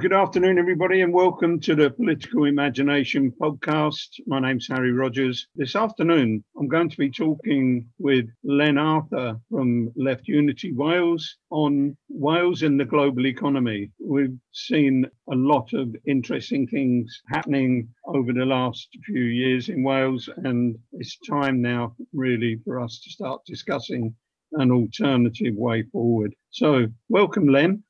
Good afternoon, everybody, and welcome to the Political Imagination podcast. My name's Harry Rogers. This afternoon, I'm going to be talking with Len Arthur from Left Unity Wales on Wales and the global economy. We've seen a lot of interesting things happening over the last few years in Wales, and it's time now, really, for us to start discussing an alternative way forward. So, welcome, Len.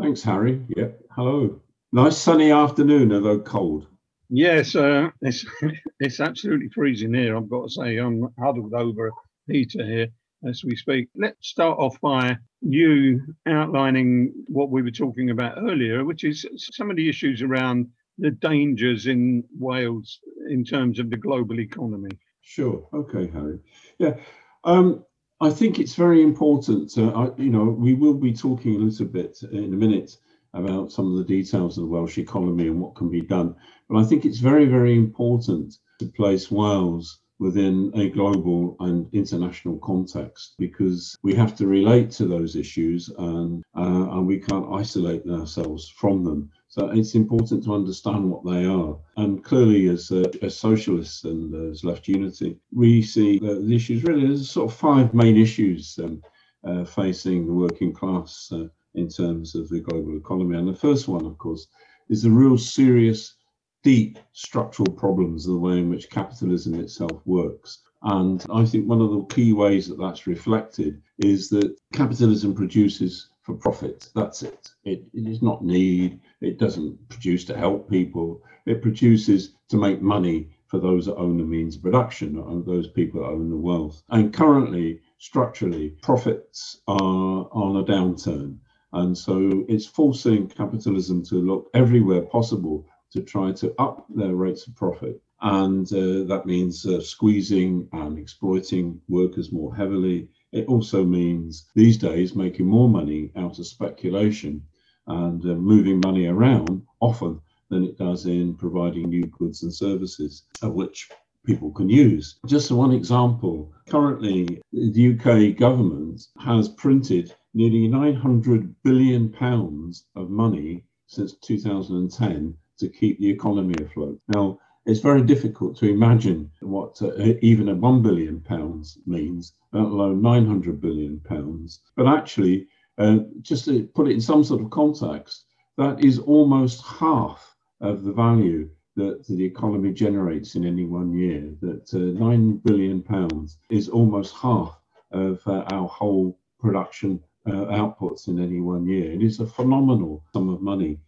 Thanks, Harry. Yep. Hello. Nice sunny afternoon, although cold. Yes, uh, it's it's absolutely freezing here. I've got to say, I'm huddled over a heater here as we speak. Let's start off by you outlining what we were talking about earlier, which is some of the issues around the dangers in Wales in terms of the global economy. Sure. Okay, Harry. Yeah. Um, I think it's very important. Uh, I, you know, we will be talking a little bit in a minute about some of the details of the Welsh economy and what can be done. But I think it's very, very important to place Wales within a global and international context because we have to relate to those issues and uh, and we can't isolate ourselves from them. So it's important to understand what they are. And clearly, as, as socialists and as left unity, we see the issues really there's sort of five main issues um, uh, facing the working class uh, in terms of the global economy. And the first one, of course, is the real serious, deep structural problems of the way in which capitalism itself works. And I think one of the key ways that that's reflected is that capitalism produces for profit. That's it. It, it is not need. It doesn't produce to help people. It produces to make money for those that own the means of production, or those people that own the wealth. And currently, structurally, profits are on a downturn. And so it's forcing capitalism to look everywhere possible to try to up their rates of profit. And uh, that means uh, squeezing and exploiting workers more heavily, it also means these days making more money out of speculation and uh, moving money around often than it does in providing new goods and services, of which people can use. Just one example currently, the UK government has printed nearly 900 billion pounds of money since 2010 to keep the economy afloat. Now, it's very difficult to imagine what uh, even a 1 billion pounds means, let alone 900 billion pounds. But actually, uh, just to put it in some sort of context, that is almost half of the value that the economy generates in any one year. That uh, 9 billion pounds is almost half of uh, our whole production uh, outputs in any one year. It is a phenomenal sum of money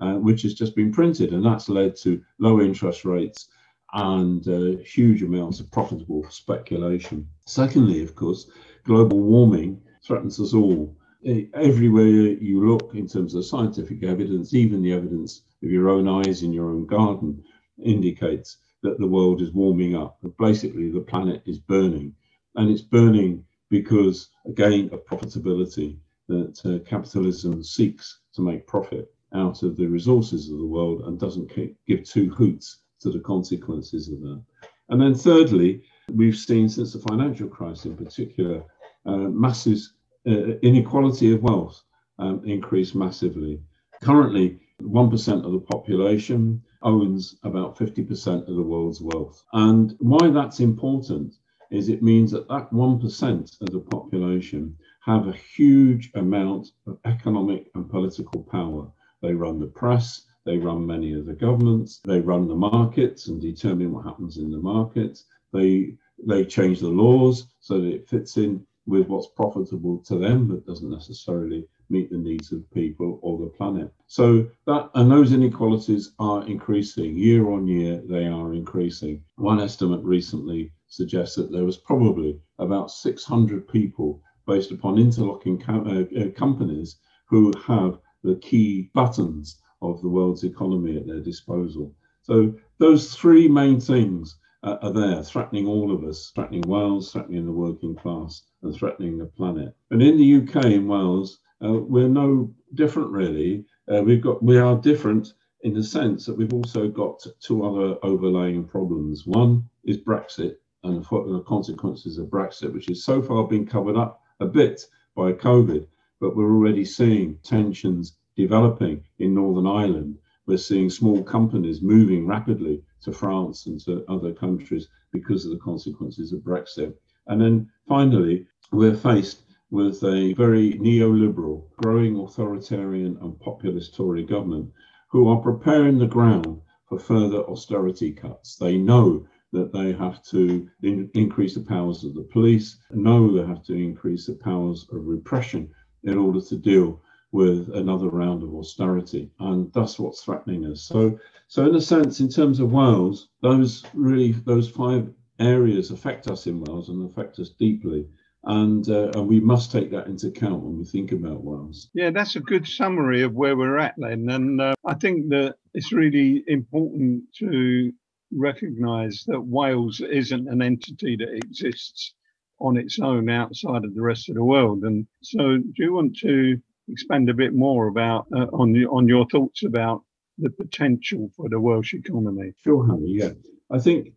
uh, which has just been printed, and that's led to low interest rates and uh, huge amounts of profitable speculation. Secondly, of course, global warming threatens us all. Everywhere you look, in terms of scientific evidence, even the evidence of your own eyes in your own garden, indicates that the world is warming up. Basically, the planet is burning, and it's burning because, again, of profitability that uh, capitalism seeks to make profit out of the resources of the world and doesn't give two hoots to the consequences of that. And then, thirdly, we've seen since the financial crisis in particular, uh, massive uh, inequality of wealth um, increase massively. Currently, 1% of the population owns about 50% of the world's wealth. And why that's important is it means that that 1% of the population have a huge amount of economic and political power. They run the press, they run many of the governments, they run the markets and determine what happens in the markets. They they change the laws so that it fits in with what's profitable to them, but doesn't necessarily meet the needs of people or the planet. So that and those inequalities are increasing year on year. They are increasing. One estimate recently suggests that there was probably about 600 people based upon interlocking co- uh, uh, companies who have the key buttons of the world's economy at their disposal. So those three main things uh, are there, threatening all of us, threatening Wales, threatening the working class, and threatening the planet. And in the UK, in Wales, uh, we're no different really. Uh, we've got we are different in the sense that we've also got two other overlaying problems. One is Brexit and the consequences of Brexit, which has so far been covered up a bit by COVID, but we're already seeing tensions developing in Northern Ireland. We're seeing small companies moving rapidly to France and to other countries because of the consequences of Brexit. And then finally, we're faced with a very neoliberal, growing authoritarian and populist Tory government who are preparing the ground for further austerity cuts. They know that they have to in, increase the powers of the police, know they have to increase the powers of repression in order to deal with another round of austerity. And that's what's threatening us. So, so in a sense, in terms of Wales, those really, those five areas affect us in Wales and affect us deeply and uh, and we must take that into account when we think about Wales. Yeah, that's a good summary of where we're at, then, and uh, I think that it's really important to recognise that Wales isn't an entity that exists on its own outside of the rest of the world. And so, do you want to expand a bit more about uh, on on your thoughts about the potential for the Welsh economy? Sure, Harry. Yeah, I think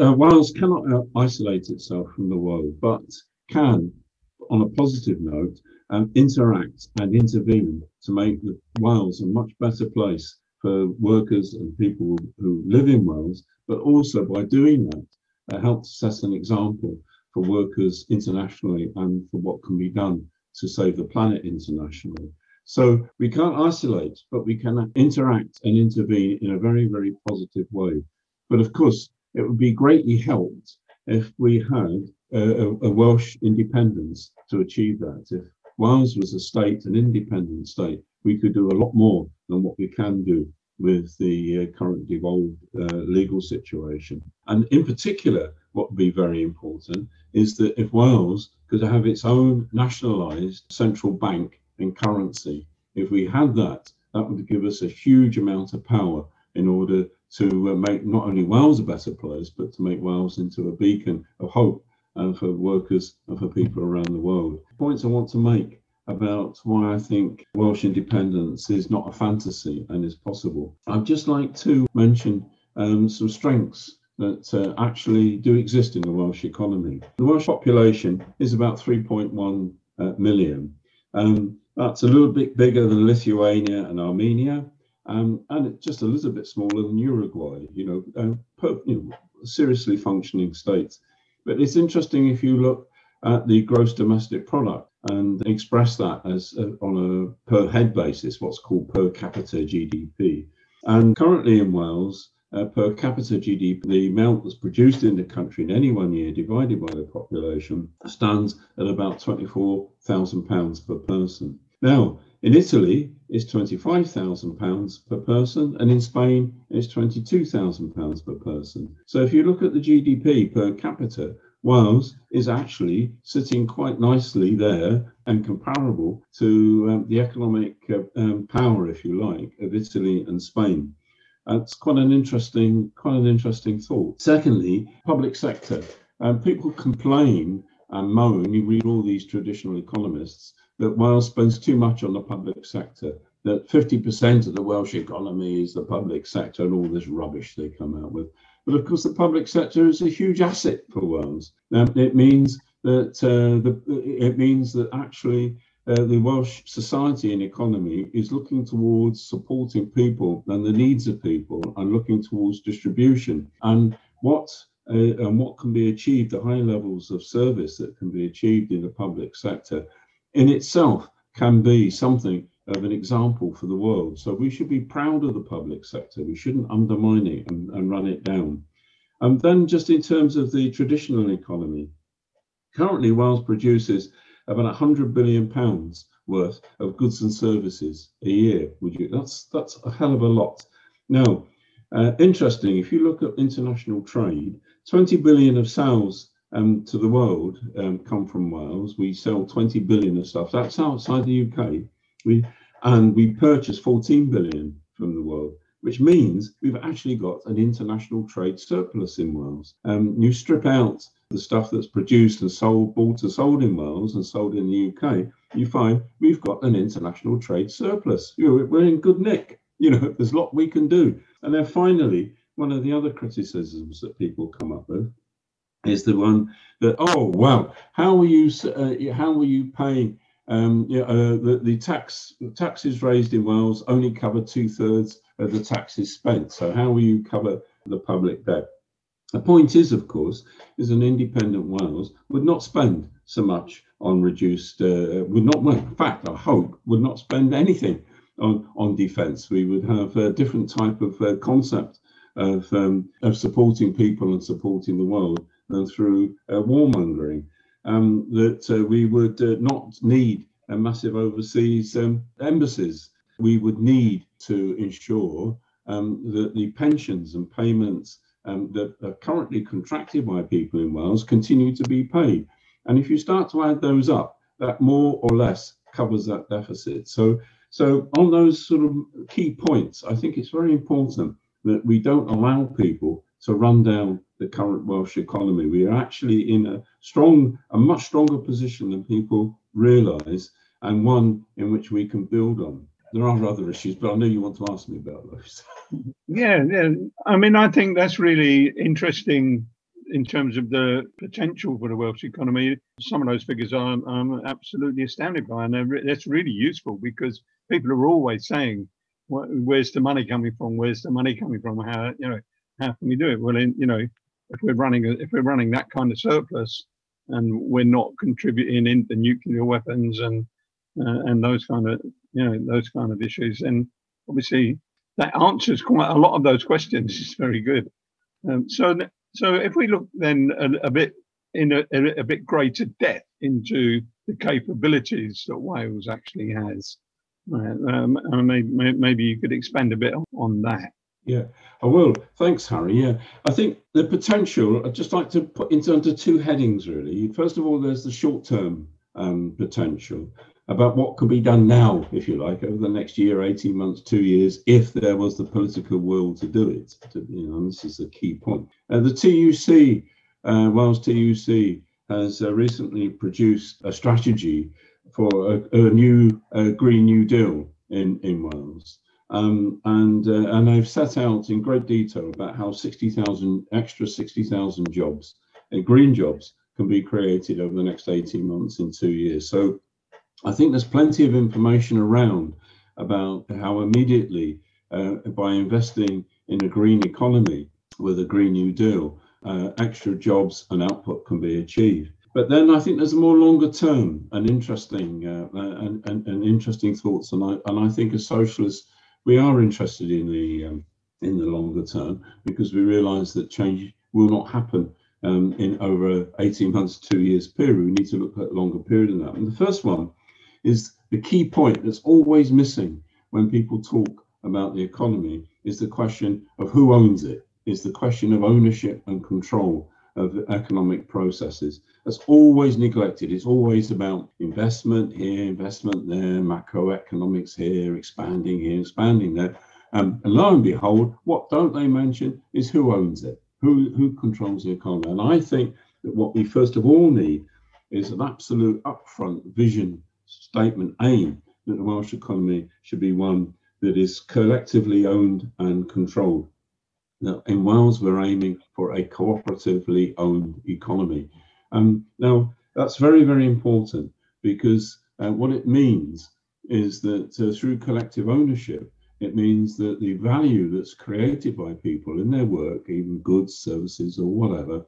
uh, Wales cannot uh, isolate itself from the world, but can, on a positive note, um, interact and intervene to make the Wales a much better place for workers and people who live in Wales, but also by doing that, uh, help to set an example for workers internationally and for what can be done to save the planet internationally. So we can't isolate, but we can interact and intervene in a very, very positive way. But of course, it would be greatly helped if we had a, a, Welsh independence to achieve that. If Wales was a state, an independent state, we could do a lot more than what we can do with the uh, current devolved uh, legal situation. And in particular, what would be very important is that if Wales could have its own nationalised central bank and currency, if we had that, that would give us a huge amount of power in order to uh, make not only Wales a better place, but to make Wales into a beacon of hope and for workers and for people around the world. Points I want to make about why I think Welsh independence is not a fantasy and is possible. I'd just like to mention um, some strengths that uh, actually do exist in the Welsh economy. The Welsh population is about 3.1 uh, million. Um, that's a little bit bigger than Lithuania and Armenia, um, and it's just a little bit smaller than Uruguay. You know, uh, per, you know, seriously functioning states. But it's interesting if you look at the gross domestic product and express that as uh, on a per head basis, what's called per capita GDP. And currently in Wales, uh, per capita GDP, the amount that's produced in the country in any one year divided by the population stands at about £24,000 per person. Now, in Italy, it's £25,000 per person, and in Spain, it's £22,000 per person. So if you look at the GDP per capita, Wales is actually sitting quite nicely there and comparable to um, the economic uh, um, power, if you like, of Italy and Spain. That's quite an interesting, quite an interesting thought. Secondly, public sector. Um, people complain and moan. You read all these traditional economists that Wales spends too much on the public sector, that 50% of the Welsh economy is the public sector, and all this rubbish they come out with. But of course, the public sector is a huge asset for Wales. It means that uh, the, it means that actually uh, the Welsh society and economy is looking towards supporting people and the needs of people, and looking towards distribution and what uh, and what can be achieved, the high levels of service that can be achieved in the public sector in itself can be something of an example for the world. So we should be proud of the public sector. We shouldn't undermine it and, and run it down. And then just in terms of the traditional economy, currently Wales produces about 100 billion pounds worth of goods and services a year. Would you? That's that's a hell of a lot. Now, uh, interesting. If you look at international trade, 20 billion of sales um, to the world um, come from Wales. We sell 20 billion of stuff. That's outside the UK. We and we purchase 14 billion from the world which means we've actually got an international trade surplus in Wales. Um, you strip out the stuff that's produced and sold, bought and sold in Wales and sold in the UK, you find we've got an international trade surplus. You know, we're in good nick. You know, there's a lot we can do. And then finally, one of the other criticisms that people come up with is the one that, oh wow, how are you uh, how are you paying? Um, you know, uh, the, the tax the taxes raised in Wales only cover two thirds of the taxes spent. So how will you cover the public debt? The point is, of course, is an independent Wales would not spend so much on reduced, uh, would not, well, in fact, I hope, would not spend anything on, on defence. We would have a different type of uh, concept of, um, of supporting people and supporting the world than through uh, warmongering. Um, that uh, we would uh, not need a massive overseas um, embassies. We would need to ensure um, that the pensions and payments um, that are currently contracted by people in Wales continue to be paid. And if you start to add those up, that more or less covers that deficit. So, so on those sort of key points, I think it's very important that we don't allow people to run down the current Welsh economy. We are actually in a strong, a much stronger position than people realise, and one in which we can build on there are other issues, but I know you want to ask me about those. yeah, yeah. I mean, I think that's really interesting in terms of the potential for the Welsh economy. Some of those figures I'm, I'm absolutely astounded by, and that's really useful because people are always saying, "Where's the money coming from? Where's the money coming from? How you know how can we do it?" Well, in, you know, if we're running if we're running that kind of surplus, and we're not contributing into nuclear weapons and uh, and those kind of you know those kind of issues. And obviously, that answers quite a lot of those questions. It's very good. Um, so, so if we look then a, a bit in a, a, bit greater depth into the capabilities that Wales actually has, um, maybe, maybe you could expand a bit on that. Yeah, I will. Thanks, Harry. Yeah, I think the potential, I'd just like to put into under two headings really. First of all, there's the short term um, potential about what could be done now, if you like, over the next year, 18 months, two years, if there was the political will to do it. To, you know, this is a key point. Uh, the TUC, uh, Wales TUC, has uh, recently produced a strategy for a, a new Green New Deal in, in Wales. Um, and uh, and they've set out in great detail about how 60,000 extra 60,000 jobs, uh, green jobs, can be created over the next 18 months in two years. So I think there's plenty of information around about how immediately, uh, by investing in a green economy with a Green New Deal, uh, extra jobs and output can be achieved. But then I think there's a more longer term and interesting uh, and, and, and, interesting thoughts, and I and I think as socialists we are interested in the um, in the longer term because we realise that change will not happen um, in over 18 months, two years period. We need to look at a longer period than that. And the first one is the key point that's always missing when people talk about the economy is the question of who owns it, is the question of ownership and control of economic processes. That's always neglected. It's always about investment here, investment there, macroeconomics here, expanding here, expanding there. Um, and lo and behold, what don't they mention is who owns it, who, who controls the economy. And I think that what we first of all need is an absolute upfront vision statement aim that the Welsh economy should be one that is collectively owned and controlled. Now, in Wales, we're aiming for a cooperatively owned economy. Um, now, that's very, very important because uh, what it means is that uh, through collective ownership, it means that the value that's created by people in their work, even goods, services, or whatever,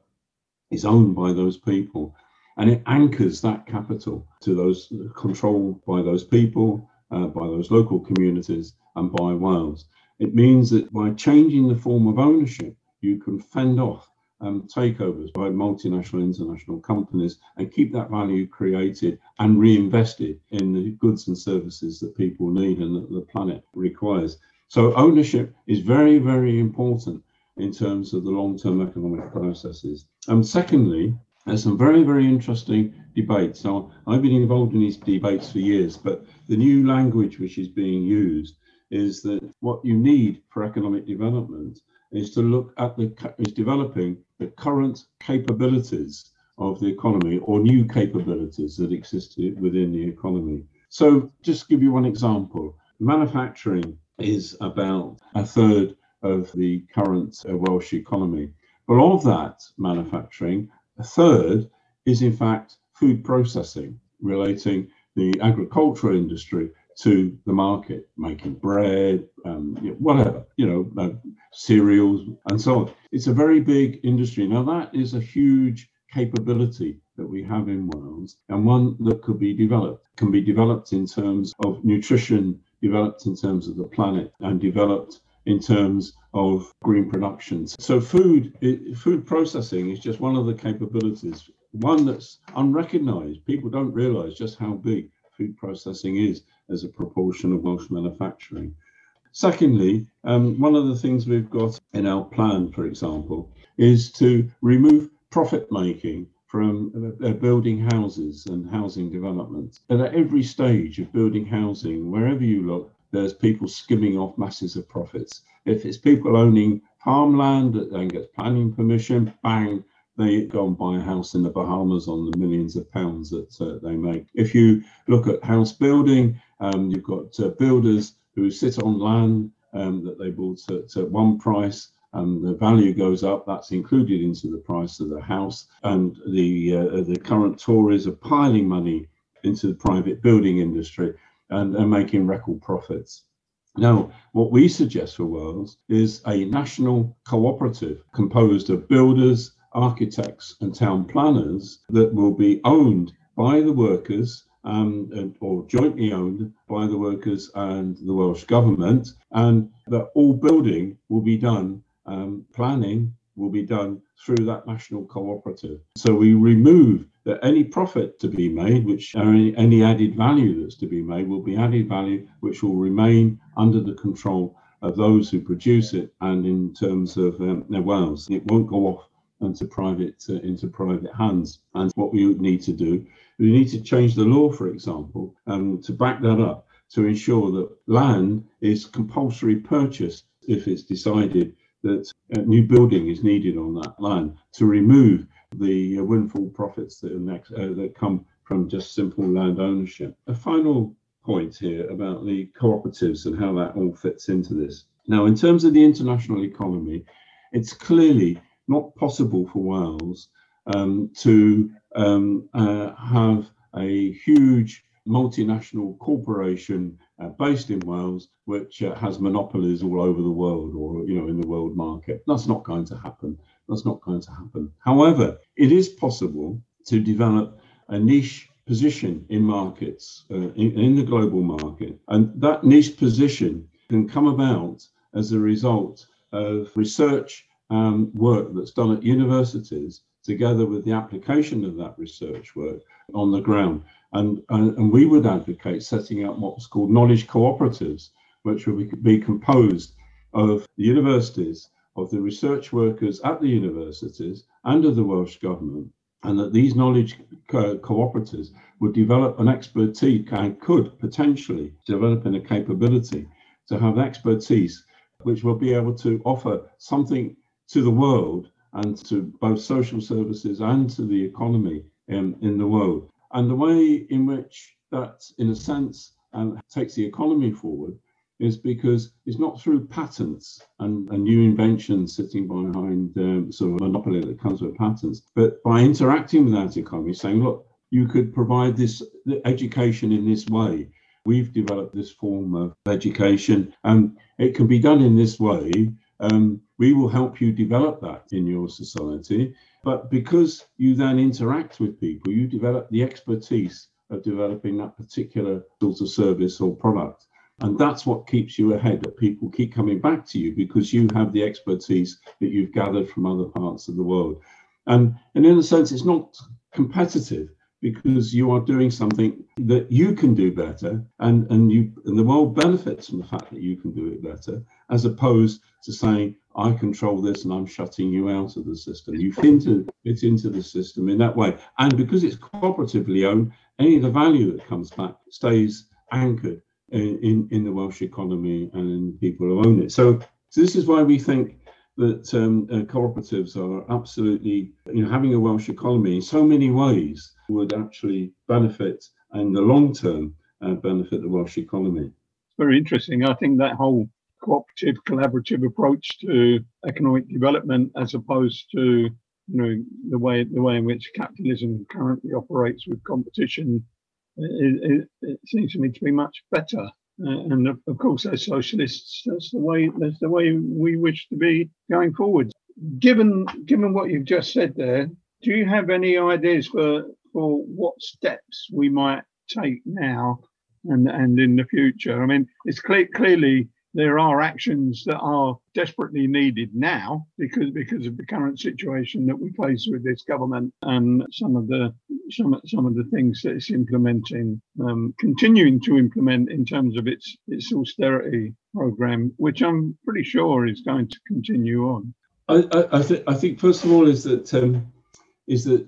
is owned by those people and it anchors that capital to those controlled by those people, uh, by those local communities, and by Wales. It means that by changing the form of ownership, you can fend off um, takeovers by multinational international companies and keep that value created and reinvested in the goods and services that people need and that the planet requires. So ownership is very, very important in terms of the long-term economic processes. And secondly, there's some very, very interesting debates. I've been involved in these debates for years, but the new language which is being used is that what you need for economic development is to look at the is developing the current capabilities of the economy or new capabilities that exist within the economy. So, just give you one example. Manufacturing is about a third of the current uh, Welsh economy. But of that manufacturing, a third is in fact food processing relating the agricultural industry to the market, making bread, um, whatever, you know, uh, cereals and so on. It's a very big industry. Now, that is a huge capability that we have in Wales and one that could be developed, can be developed in terms of nutrition, developed in terms of the planet, and developed in terms of green productions. So food food processing is just one of the capabilities, one that's unrecognized. People don't realize just how big food processing is as a proportion of Welsh manufacturing. Secondly, um, one of the things we've got in our plan, for example, is to remove profit making from uh, building houses and housing development. And at every stage of building housing, wherever you look, there's people skimming off masses of profits. If it's people owning farmland that then gets planning permission, bang, they go and buy a house in the Bahamas on the millions of pounds that uh, they make. If you look at house building, um, you've got uh, builders who sit on land um, that they bought at, at one price and the value goes up, that's included into the price of the house. And the uh, the current Tories are piling money into the private building industry and are making record profits. Now, what we suggest for Wales is a national cooperative composed of builders, architects, and town planners that will be owned by the workers um, or jointly owned by the workers and the Welsh government, and that all building will be done, um, planning will be done through that national cooperative. So we remove that any profit to be made, which any, any added value that's to be made, will be added value which will remain under the control of those who produce it and in terms of um, their wells. It won't go off into private uh, into private hands. And what we need to do, we need to change the law, for example, um, to back that up to ensure that land is compulsory purchase if it's decided that new building is needed on that land to remove the uh, windfall profits that, next, uh, that come from just simple land ownership. A final point here about the cooperatives and how that all fits into this. Now, in terms of the international economy, it's clearly not possible for Wales um, to um, uh, have a huge multinational corporation uh, based in Wales, which uh, has monopolies all over the world or you know in the world market. That's not going to happen. That's not going to happen. However, it is possible to develop a niche position in markets uh, in, in the global market, and that niche position can come about as a result of research um, work that's done at universities together with the application of that research work on the ground. And, and, and we would advocate setting up what's called knowledge cooperatives, which would be composed of the universities, of the research workers at the universities, and of the Welsh Government, and that these knowledge co- cooperatives would develop an expertise and could potentially develop in a capability to have expertise which will be able to offer something to the world and to both social services and to the economy in, in the world. And the way in which that, in a sense, um, takes the economy forward is because it's not through patents and, and new inventions sitting behind um, sort of monopoly that comes with patents, but by interacting with that economy, saying, look, you could provide this education in this way. We've developed this form of education, and it can be done in this way um, we will help you develop that in your society. But because you then interact with people, you develop the expertise of developing that particular sort of service or product. And that's what keeps you ahead, that people keep coming back to you because you have the expertise that you've gathered from other parts of the world. And, and in a sense, it's not competitive because you are doing something that you can do better and, and you and the world benefits from the fact that you can do it better, as opposed to saying, I control this and I'm shutting you out of the system. You fit into, into the system in that way. And because it's cooperatively owned, any of the value that comes back stays anchored in, in, in the Welsh economy and in people who own it. So, so this is why we think that um, uh, cooperatives are absolutely, you know, having a Welsh economy in so many ways would actually benefit and the long term uh, benefit the Welsh economy. It's very interesting. I think that whole cooperative, collaborative approach to economic development, as opposed to you know the way the way in which capitalism currently operates with competition, it, it, it seems to me to be much better. Uh, and of, of, course, as socialists, that's the way that's the way we wish to be going forward. Given given what you've just said there, do you have any ideas for for what steps we might take now and and in the future? I mean, it's clear, clearly there are actions that are desperately needed now because because of the current situation that we face with this government and some of the some some of the things that it's implementing, um, continuing to implement in terms of its its austerity program, which I'm pretty sure is going to continue on. I I, I, th- I think first of all is that um, is that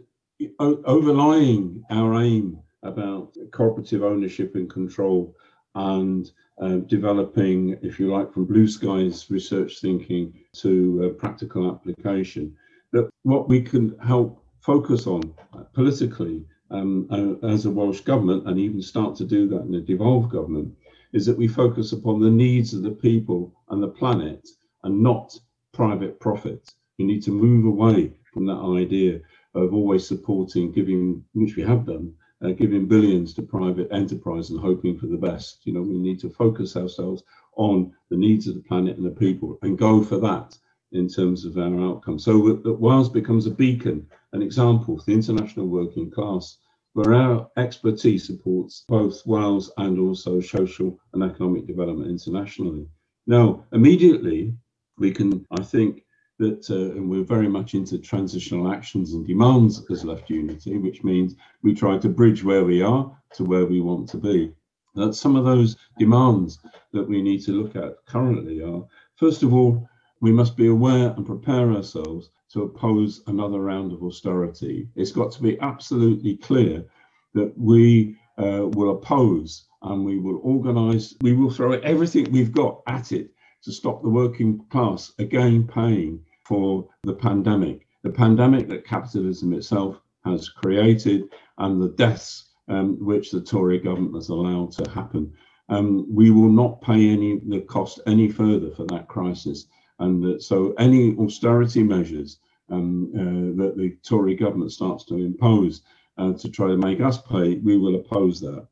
overlying our aim about cooperative ownership and control and uh, developing, if you like, from blue skies research thinking to uh, practical application. That what we can help focus on uh, politically um, uh, as a Welsh government, and even start to do that in a devolved government, is that we focus upon the needs of the people and the planet and not private profit. We need to move away from that idea of always supporting, giving, which we have done, uh, giving billions to private enterprise and hoping for the best. You know, we need to focus ourselves on the needs of the planet and the people and go for that in terms of our outcome. So that Wales becomes a beacon, an example for the international working class, where our expertise supports both Wales and also social and economic development internationally. Now, immediately, we can, I think, that uh, and we're very much into transitional actions and demands as left unity, which means we try to bridge where we are to where we want to be. That some of those demands that we need to look at currently are, first of all, we must be aware and prepare ourselves to oppose another round of austerity. It's got to be absolutely clear that we uh, will oppose and we will organise, we will throw everything we've got at it to stop the working class again paying for the pandemic, the pandemic that capitalism itself has created, and the deaths um, which the Tory government has allowed to happen. Um, we will not pay any the cost any further for that crisis, and so any austerity measures um, uh, that the Tory government starts to impose uh, to try to make us pay, we will oppose that.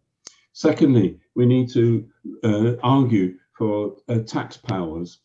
Secondly, we need to uh, argue for uh, tax powers,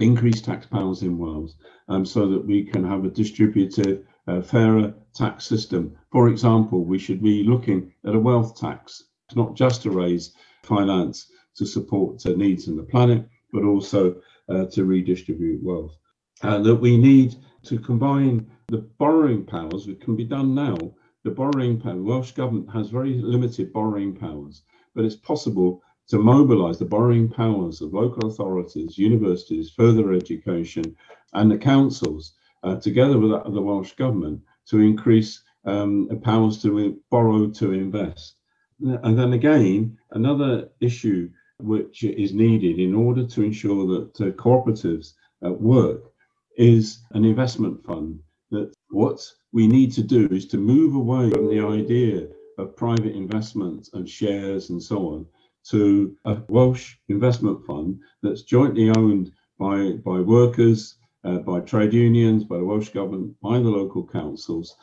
increased tax powers in Wales, um, so that we can have a distributed, uh, fairer tax system. For example, we should be looking at a wealth tax, not just to raise finance to support uh, needs in the planet, but also uh, to redistribute wealth. That we need to combine the borrowing powers, which can be done now. The borrowing power, Welsh government has very limited borrowing powers, but it's possible to mobilize the borrowing powers of local authorities, universities, further education, and the councils, uh, together with the Welsh Government, to increase um, powers to borrow to invest. And then again, another issue which is needed in order to ensure that uh, cooperatives work is an investment fund. That what we need to do is to move away from the idea of private investment and shares and so on to a Welsh investment fund that's jointly owned by, by workers, uh, by trade unions, by the Welsh Government, by the local councils,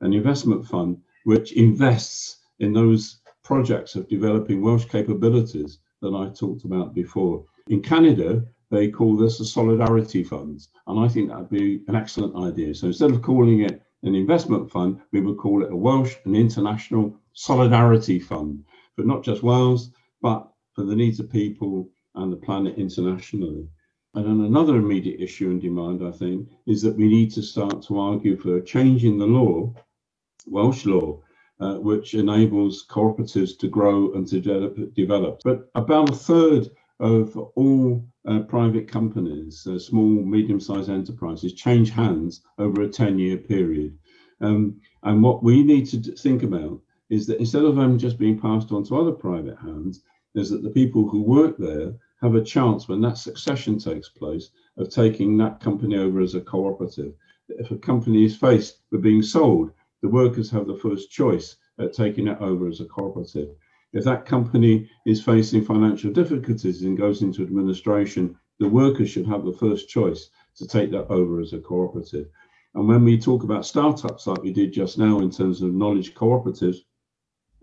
an investment fund which invests in those projects of developing Welsh capabilities that I talked about before. In Canada, they call this a solidarity fund, and I think that'd be an excellent idea. So instead of calling it an investment fund, we would call it a Welsh and international solidarity fund, but not just Wales, but for the needs of people and the planet internationally. And then another immediate issue and demand, I think, is that we need to start to argue for a change in the law, Welsh law, uh, which enables cooperatives to grow and to develop. develop. But about a third of all uh, private companies, uh, small, medium-sized enterprises, change hands over a 10-year period. Um, and what we need to think about is that instead of them just being passed on to other private hands, is that the people who work there have a chance when that succession takes place of taking that company over as a cooperative. If a company is faced with being sold, the workers have the first choice at taking it over as a cooperative. If that company is facing financial difficulties and goes into administration, the workers should have the first choice to take that over as a cooperative. And when we talk about startups like we did just now in terms of knowledge cooperatives,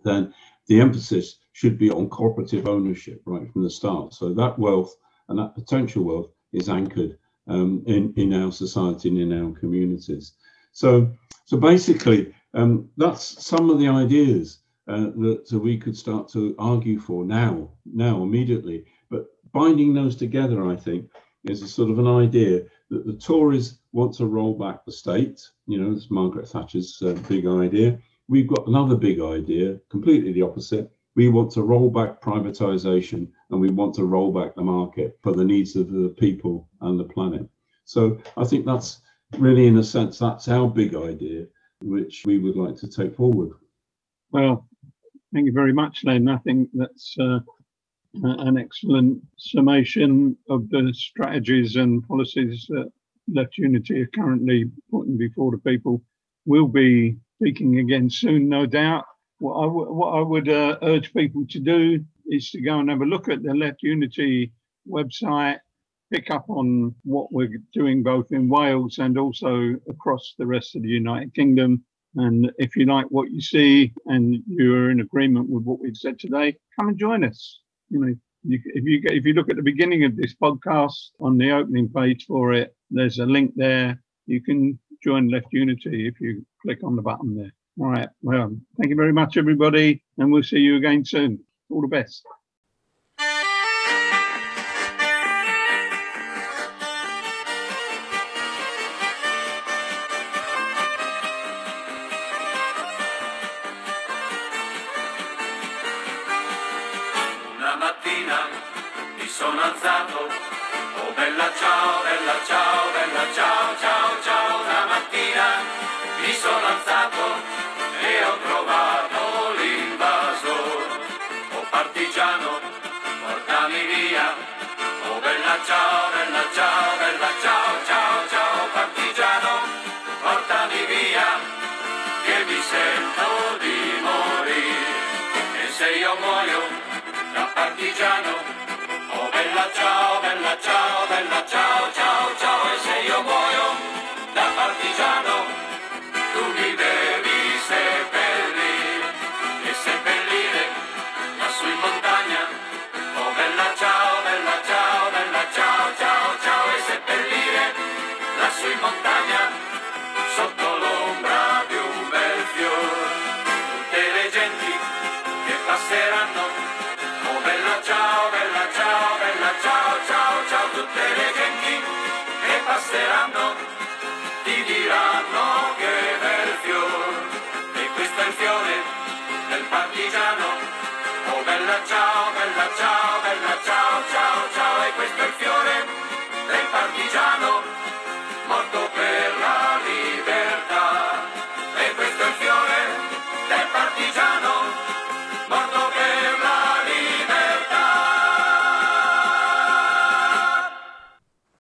then the emphasis should be on cooperative ownership right from the start. So that wealth and that potential wealth is anchored um, in, in our society and in our communities. So, so basically, um, that's some of the ideas uh, that we could start to argue for now, now immediately. But binding those together, I think, is a sort of an idea that the Tories want to roll back the state. You know, it's Margaret Thatcher's uh, big idea. We've got another big idea, completely the opposite. We want to roll back privatization and we want to roll back the market for the needs of the people and the planet. So I think that's really, in a sense, that's our big idea, which we would like to take forward. Well, Thank you very much, Len. I think that's uh, an excellent summation of the strategies and policies that Left Unity are currently putting before the people. We'll be speaking again soon, no doubt. What I, what I would uh, urge people to do is to go and have a look at the Left Unity website, pick up on what we're doing both in Wales and also across the rest of the United Kingdom. And if you like what you see and you're in agreement with what we've said today, come and join us. You know, you, if you if you look at the beginning of this podcast on the opening page for it, there's a link there. You can join Left Unity if you click on the button there. All right. Well, thank you very much, everybody, and we'll see you again soon. All the best.